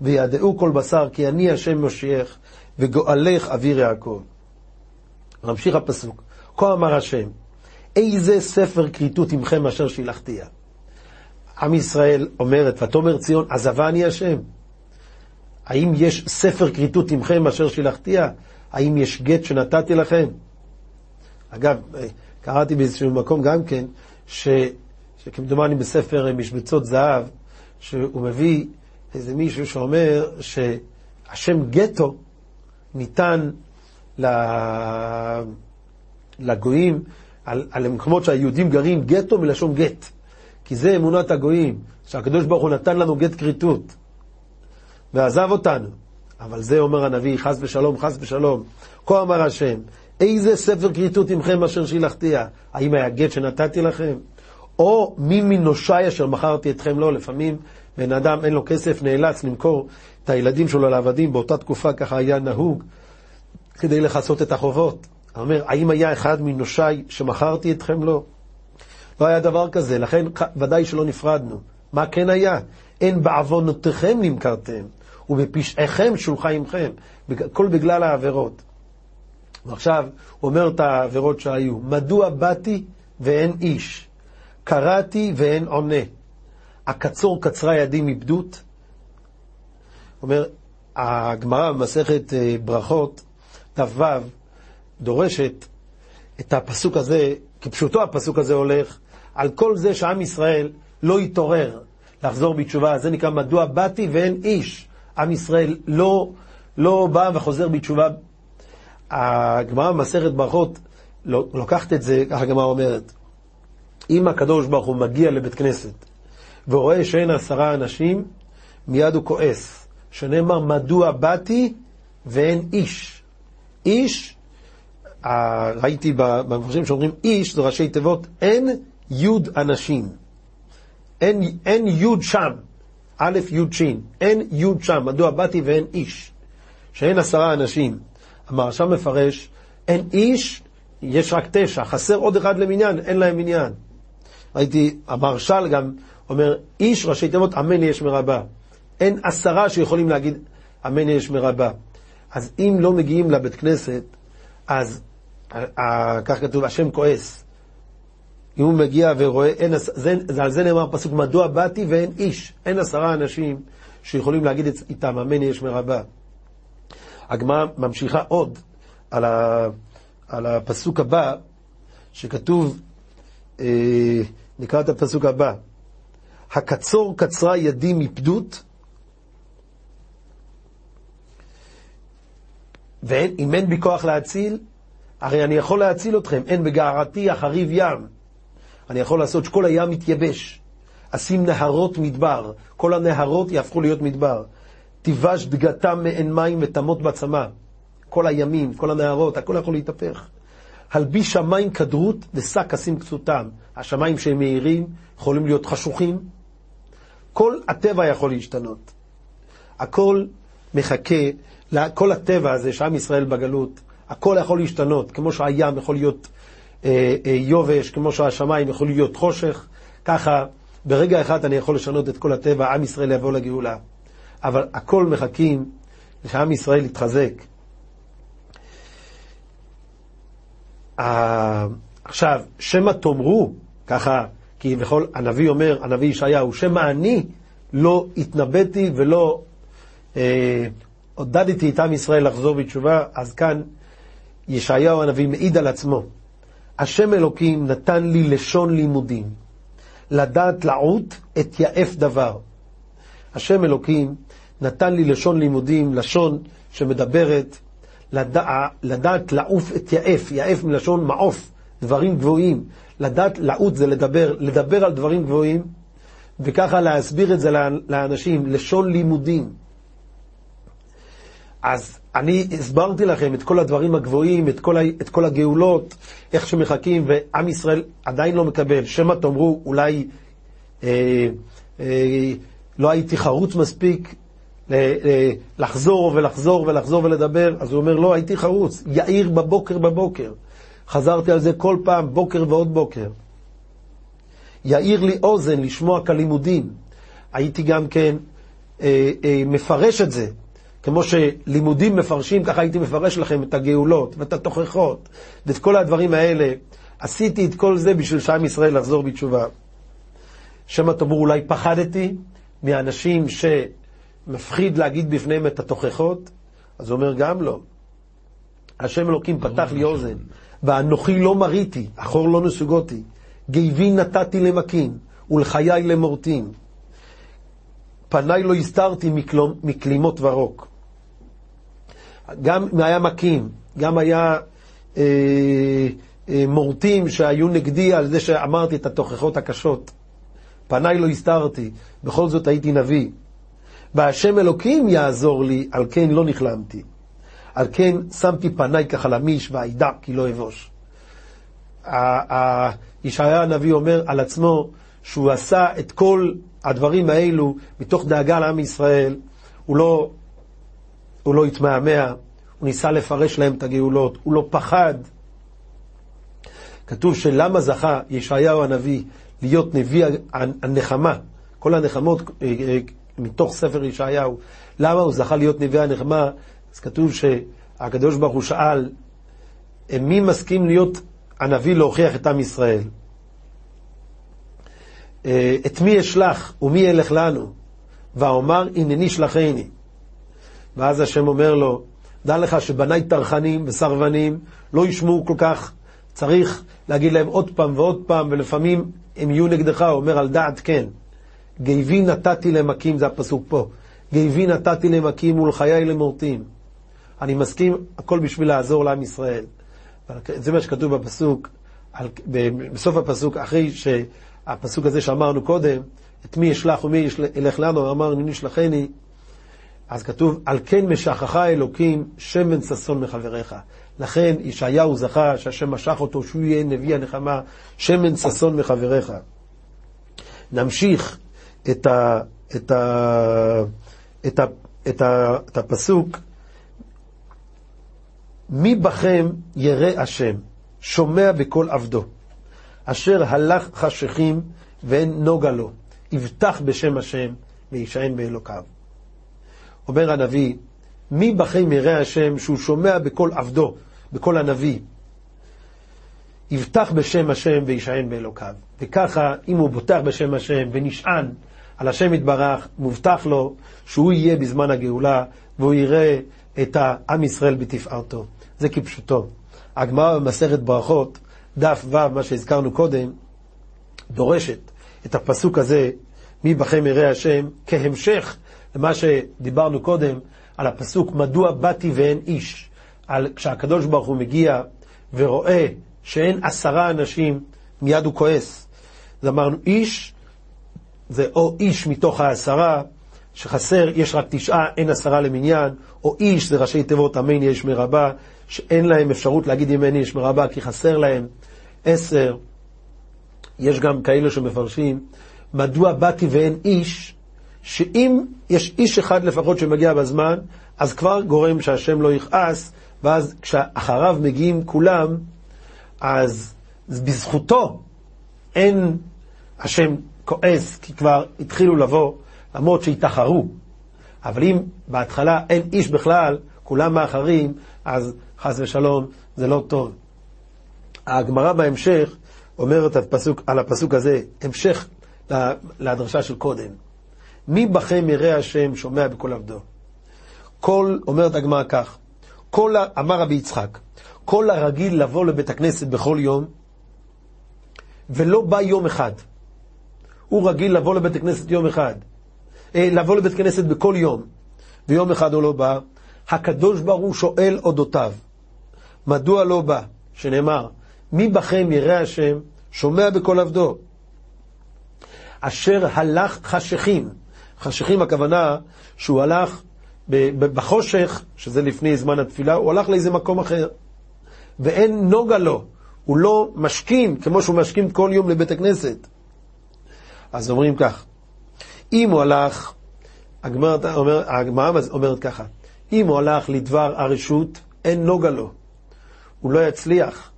וידעו כל בשר כי אני השם מושיעך, וגואלך אוויר יעקב. ממשיך הפסוק, כה אמר השם, איזה ספר כריתות עמכם אשר שילחתיה. עם ישראל אומרת, ותאמר ציון, עזבה אני השם. האם יש ספר כריתות עמכם אשר שילחתיה? האם יש גט שנתתי לכם? אגב, קראתי באיזשהו מקום גם כן, ש, שכמדומני בספר משבצות זהב, שהוא מביא איזה מישהו שאומר שהשם גטו ניתן לגויים, על, על המקומות שהיהודים גרים, גטו מלשון גט. כי זה אמונת הגויים, שהקדוש ברוך הוא נתן לנו גט כריתות, ועזב אותנו. אבל זה אומר הנביא, חס ושלום, חס ושלום. כה אמר השם, איזה ספר כריתות עמכם אשר שילחתיה? האם היה גט שנתתי לכם? או מי מנושי אשר מכרתי אתכם לו? לפעמים בן אדם אין לו כסף, נאלץ למכור את הילדים שלו לעבדים, באותה תקופה ככה היה נהוג, כדי לכסות את החובות. אומר, האם היה אחד מנושי שמכרתי אתכם לו? לא היה דבר כזה, לכן ודאי שלא נפרדנו. מה כן היה? אין בעוונותיכם נמכרתם, ובפשעיכם שולחה עמכם. הכל בגלל העבירות. ועכשיו הוא אומר את העבירות שהיו. מדוע באתי ואין איש? קראתי ואין עונה. הקצור קצרה ידי מבדות. אומר, הגמרא במסכת אה, ברכות, ט"ו, דורשת את הפסוק הזה, כפשוטו הפסוק הזה הולך, על כל זה שעם ישראל לא יתעורר לחזור בתשובה. זה נקרא מדוע באתי ואין איש. עם ישראל לא, לא בא וחוזר בתשובה. הגמרא במסכת ברכות לוקחת את זה, ככה הגמרא אומרת, אם הקדוש ברוך הוא מגיע לבית כנסת ורואה שאין עשרה אנשים, מיד הוא כועס. שנאמר, מדוע באתי ואין איש. איש, ראיתי במפרשים שאומרים איש, זה ראשי תיבות, אין יוד אנשים. אין, אין יוד שם, א' יוד שין, אין יוד שם, מדוע באתי ואין איש, שאין עשרה אנשים. המרשם מפרש, אין איש, יש רק תשע, חסר עוד אחד למניין, אין להם מניין. ראיתי, המרשל גם אומר, איש ראשי תיבות, אמן יש מרבה. אין עשרה שיכולים להגיד, אמן יש מרבה. אז אם לא מגיעים לבית כנסת, אז כך כתוב, השם כועס. אם הוא מגיע ורואה, אין, זה, על זה נאמר פסוק, מדוע באתי ואין איש, אין עשרה אנשים שיכולים להגיד איתם, אמן יש מרבה. הגמרא ממשיכה עוד על, ה, על הפסוק הבא, שכתוב, אה, נקרא את הפסוק הבא, הקצור קצרה ידי מפדות, ואם אין בי כוח להציל, הרי אני יכול להציל אתכם, אין בגערתי החריב ים. אני יכול לעשות שכל הים יתייבש. אשים נהרות מדבר, כל הנהרות יהפכו להיות מדבר. תיבש דגתם מעין מים ותמות בצמא. כל הימים, כל הנהרות, הכל יכול להתהפך. הלביש שמיים כדרות ושק אשים כסותם. השמיים שהם מאירים יכולים להיות חשוכים. כל הטבע יכול להשתנות. הכל מחכה, כל הטבע הזה שעם ישראל בגלות, הכל יכול להשתנות, כמו שהים יכול להיות יובש, כמו שהשמיים יכול להיות חושך, ככה ברגע אחד אני יכול לשנות את כל הטבע, עם ישראל יבוא לגאולה. אבל הכל מחכים שעם ישראל יתחזק. עכשיו, שמא תאמרו, ככה, כי בכל, הנביא אומר, הנביא ישעיהו, שמא אני לא התנבאתי ולא אה, עודדתי את עם ישראל לחזור בתשובה, אז כאן ישעיהו הנביא מעיד על עצמו. השם אלוקים נתן לי לשון לימודים, לדעת לעוט את יעף דבר. השם אלוקים נתן לי לשון לימודים, לשון שמדברת לדע, לדעת לעוף את יעף, יעף מלשון מעוף, דברים גבוהים. לדעת לעוט זה לדבר, לדבר על דברים גבוהים, וככה להסביר את זה לאנשים, לשון לימודים. אז אני הסברתי לכם את כל הדברים הגבוהים, את כל, ה, את כל הגאולות, איך שמחכים, ועם ישראל עדיין לא מקבל. שמא תאמרו, אולי אה, אה, לא הייתי חרוץ מספיק אה, אה, לחזור ולחזור ולחזור ולדבר, אז הוא אומר, לא, הייתי חרוץ, יאיר בבוקר בבוקר. חזרתי על זה כל פעם, בוקר ועוד בוקר. יאיר לי אוזן לשמוע כלימודים. הייתי גם כן אה, אה, מפרש את זה. כמו שלימודים מפרשים, ככה הייתי מפרש לכם את הגאולות ואת התוכחות ואת כל הדברים האלה. עשיתי את כל זה בשביל שעם ישראל לחזור בתשובה. שמא תאמרו, אולי פחדתי מאנשים שמפחיד להגיד בפניהם את התוכחות? אז הוא אומר, גם לא. השם אלוקים פתח לי אוזן, ואנוכי לא מריתי, אחור לא נסוגותי. גיבי נתתי למכים, ולחיי למורטים. פניי לא הסתרתי מכלימות ורוק. גם היה מכים, גם היה אה, אה, מורטים שהיו נגדי על זה שאמרתי את התוכחות הקשות. פניי לא הסתרתי, בכל זאת הייתי נביא. והשם אלוקים יעזור לי, על כן לא נכלמתי. על כן שמתי פניי כחלמיש ואידע כי לא אבוש. ישעיה הנביא אומר על עצמו שהוא עשה את כל הדברים האלו מתוך דאגה לעם ישראל, הוא לא, הוא לא התמהמה, הוא ניסה לפרש להם את הגאולות, הוא לא פחד. כתוב שלמה זכה ישעיהו הנביא להיות נביא הנחמה, כל הנחמות אה, אה, מתוך ספר ישעיהו, למה הוא זכה להיות נביא הנחמה? אז כתוב שהקדוש ברוך הוא שאל, מי מסכים להיות הנביא להוכיח את עם ישראל? אה, את מי אשלח ומי ילך לנו? ואומר הנני שלחני. ואז השם אומר לו, דע לך שבניי טרחנים וסרבנים לא ישמעו כל כך, צריך להגיד להם עוד פעם ועוד פעם, ולפעמים הם יהיו נגדך, הוא אומר על דעת כן. גיבי נתתי למכים, זה הפסוק פה. גיבי נתתי למכים ולחיי למורטים. אני מסכים, הכל בשביל לעזור לעם ישראל. זה מה שכתוב בפסוק, על, בסוף הפסוק, אחרי שהפסוק הזה שאמרנו קודם, את מי אשלח ומי ילך לנו, אמר הנני שלחני, אז כתוב, על כן משכך אלוקים שמן ששון מחבריך. לכן ישעיהו זכה שהשם משך אותו, שהוא יהיה נביא הנחמה, שמן ששון מחבריך. נמשיך את, ה, את, ה, את, ה, את, ה, את הפסוק, מי בכם ירא השם, שומע בקול עבדו, אשר הלך חשכים ואין נוגה לו, יבטח בשם השם וישען באלוקיו. אומר הנביא, מי בכם ירא השם שהוא שומע בקול עבדו, בקול הנביא, יבטח בשם השם וישען באלוקיו. וככה, אם הוא בוטח בשם השם ונשען על השם יתברך, מובטח לו שהוא יהיה בזמן הגאולה, והוא יראה את העם ישראל בתפארתו. זה כפשוטו. הגמרא במסכת ברכות, דף ו', מה שהזכרנו קודם, דורשת את הפסוק הזה, מי בכם ירא השם, כהמשך למה שדיברנו קודם, על הפסוק, מדוע באתי ואין איש. על כשהקדוש ברוך הוא מגיע ורואה שאין עשרה אנשים, מיד הוא כועס. אז אמרנו, איש זה או איש מתוך העשרה, שחסר, יש רק תשעה, אין עשרה למניין, או איש זה ראשי תיבות אמן יש מרבה, שאין להם אפשרות להגיד אם אין יש מרבה, כי חסר להם עשר. יש גם כאלה שמפרשים, מדוע באתי ואין איש, שאם יש איש אחד לפחות שמגיע בזמן, אז כבר גורם שהשם לא יכעס, ואז כשאחריו מגיעים כולם, אז בזכותו אין השם כועס, כי כבר התחילו לבוא, למרות שהתאחרו. אבל אם בהתחלה אין איש בכלל, כולם מאחרים, אז חס ושלום, זה לא טוב. הגמרא בהמשך אומרת על הפסוק הזה, המשך לדרשה של קודם. מי בכם ירא השם שומע בקול עבדו? כל, אומרת הגמרא כך, כל, אמר רבי יצחק, כל הרגיל לבוא לבית הכנסת בכל יום, ולא בא יום אחד. הוא רגיל לבוא לבית הכנסת יום אחד. אה, לבוא לבית כנסת בכל יום, ויום אחד הוא לא בא. הקדוש ברוך הוא שואל אודותיו, מדוע לא בא? שנאמר, מי בכם ירא השם, שומע בקול עבדו. אשר הלך חשכים. חשכים הכוונה שהוא הלך בחושך, שזה לפני זמן התפילה, הוא הלך לאיזה מקום אחר. ואין נוגה לו, הוא לא משכים כמו שהוא משכים כל יום לבית הכנסת. אז אומרים כך, אם הוא הלך, הגמרא אומר, אומרת ככה, אם הוא הלך לדבר הרשות, אין נוגה לו. הוא לא יצליח,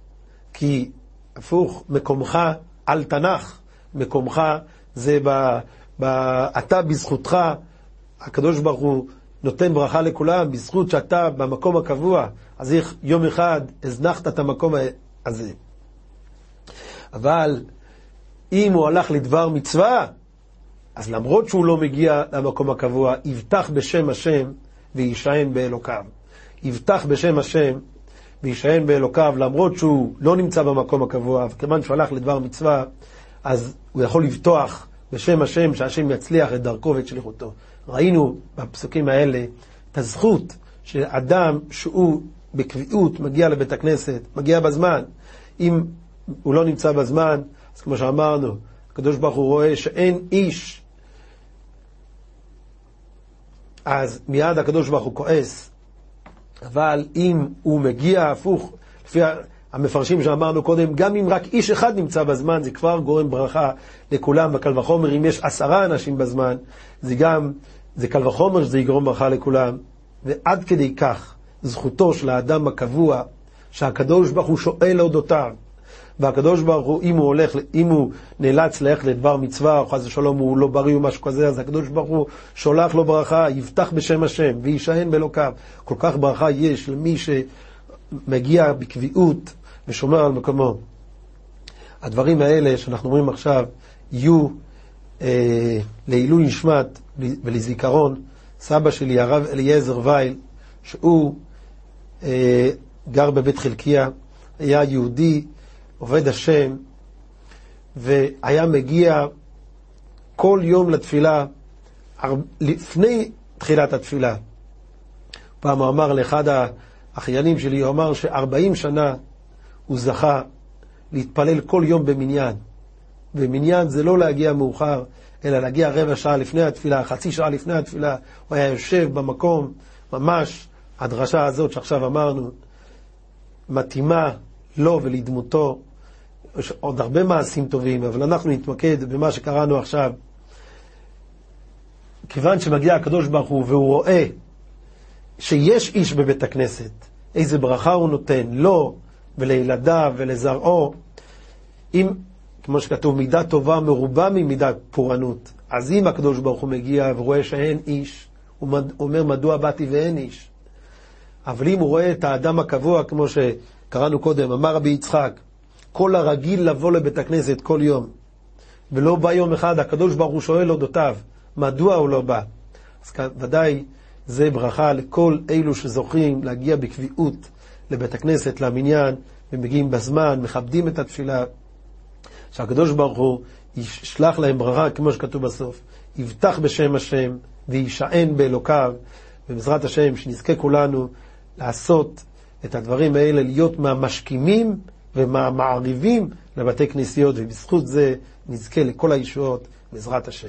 כי הפוך, מקומך על תנ"ך, מקומך זה ב... אתה בזכותך, הקדוש ברוך הוא נותן ברכה לכולם, בזכות שאתה במקום הקבוע, אז איך יום אחד הזנחת את המקום הזה. אבל אם הוא הלך לדבר מצווה, אז למרות שהוא לא מגיע למקום הקבוע, יבטח בשם השם ויישען באלוקיו. יבטח בשם השם ויישען באלוקיו, למרות שהוא לא נמצא במקום הקבוע, וכיוון שהוא הלך לדבר מצווה, אז הוא יכול לבטוח בשם השם, שהשם יצליח את דרכו ואת שליחותו. ראינו בפסוקים האלה את הזכות של אדם שהוא בקביעות מגיע לבית הכנסת, מגיע בזמן. אם הוא לא נמצא בזמן, אז כמו שאמרנו, הקדוש ברוך הוא רואה שאין איש, אז מיד הקדוש ברוך הוא כועס. אבל אם הוא מגיע הפוך, לפי המפרשים שאמרנו קודם, גם אם רק איש אחד נמצא בזמן, זה כבר גורם ברכה לכולם, וקל וחומר אם יש עשרה אנשים בזמן, זה גם, זה קל וחומר שזה יגרום ברכה לכולם. ועד כדי כך, זכותו של האדם הקבוע, שהקדוש ברוך הוא שואל אודותיו. והקדוש ברוך הוא, אם הוא הולך, אם הוא נאלץ ללכת לדבר מצווה, או חס ושלום הוא לא בריא או משהו כזה, אז הקדוש ברוך הוא שולח לו ברכה, יבטח בשם השם, ויישען באלוקיו. כל כך ברכה יש למי שמגיע בקביעות ושומר על מקומו. הדברים האלה שאנחנו אומרים עכשיו, יהיו אה, לעילוי נשמת ולזיכרון סבא שלי, הרב אליעזר וייל, שהוא אה, גר בבית חלקיה, היה יהודי, עובד השם, והיה מגיע כל יום לתפילה, לפני תחילת התפילה. פעם הוא אמר לאחד האחיינים שלי, הוא אמר שארבעים שנה הוא זכה להתפלל כל יום במניין. ומניין זה לא להגיע מאוחר, אלא להגיע רבע שעה לפני התפילה, חצי שעה לפני התפילה, הוא היה יושב במקום, ממש, הדרשה הזאת שעכשיו אמרנו, מתאימה לו ולדמותו. יש עוד הרבה מעשים טובים, אבל אנחנו נתמקד במה שקראנו עכשיו. כיוון שמגיע הקדוש ברוך הוא והוא רואה שיש איש בבית הכנסת, איזה ברכה הוא נותן לו ולילדיו ולזרעו, אם כמו שכתוב, מידה טובה מרובה ממידה פורענות. אז אם הקדוש ברוך הוא מגיע ורואה שאין איש, הוא אומר מדוע באתי ואין איש. אבל אם הוא רואה את האדם הקבוע, כמו שקראנו קודם, אמר רבי יצחק, כל הרגיל לבוא לבית הכנסת כל יום, ולא בא יום אחד, הקדוש ברוך הוא שואל אודותיו, מדוע הוא לא בא? אז ודאי זה ברכה לכל אלו שזוכים להגיע בקביעות לבית הכנסת, למניין, ומגיעים בזמן, מכבדים את התפילה. שהקדוש ברוך הוא ישלח להם ברכה, כמו שכתוב בסוף, יבטח בשם השם ויישען באלוקיו, ובעזרת השם שנזכה כולנו לעשות את הדברים האלה, להיות מהמשכימים ומהמעריבים לבתי כנסיות, ובזכות זה נזכה לכל הישועות בעזרת השם.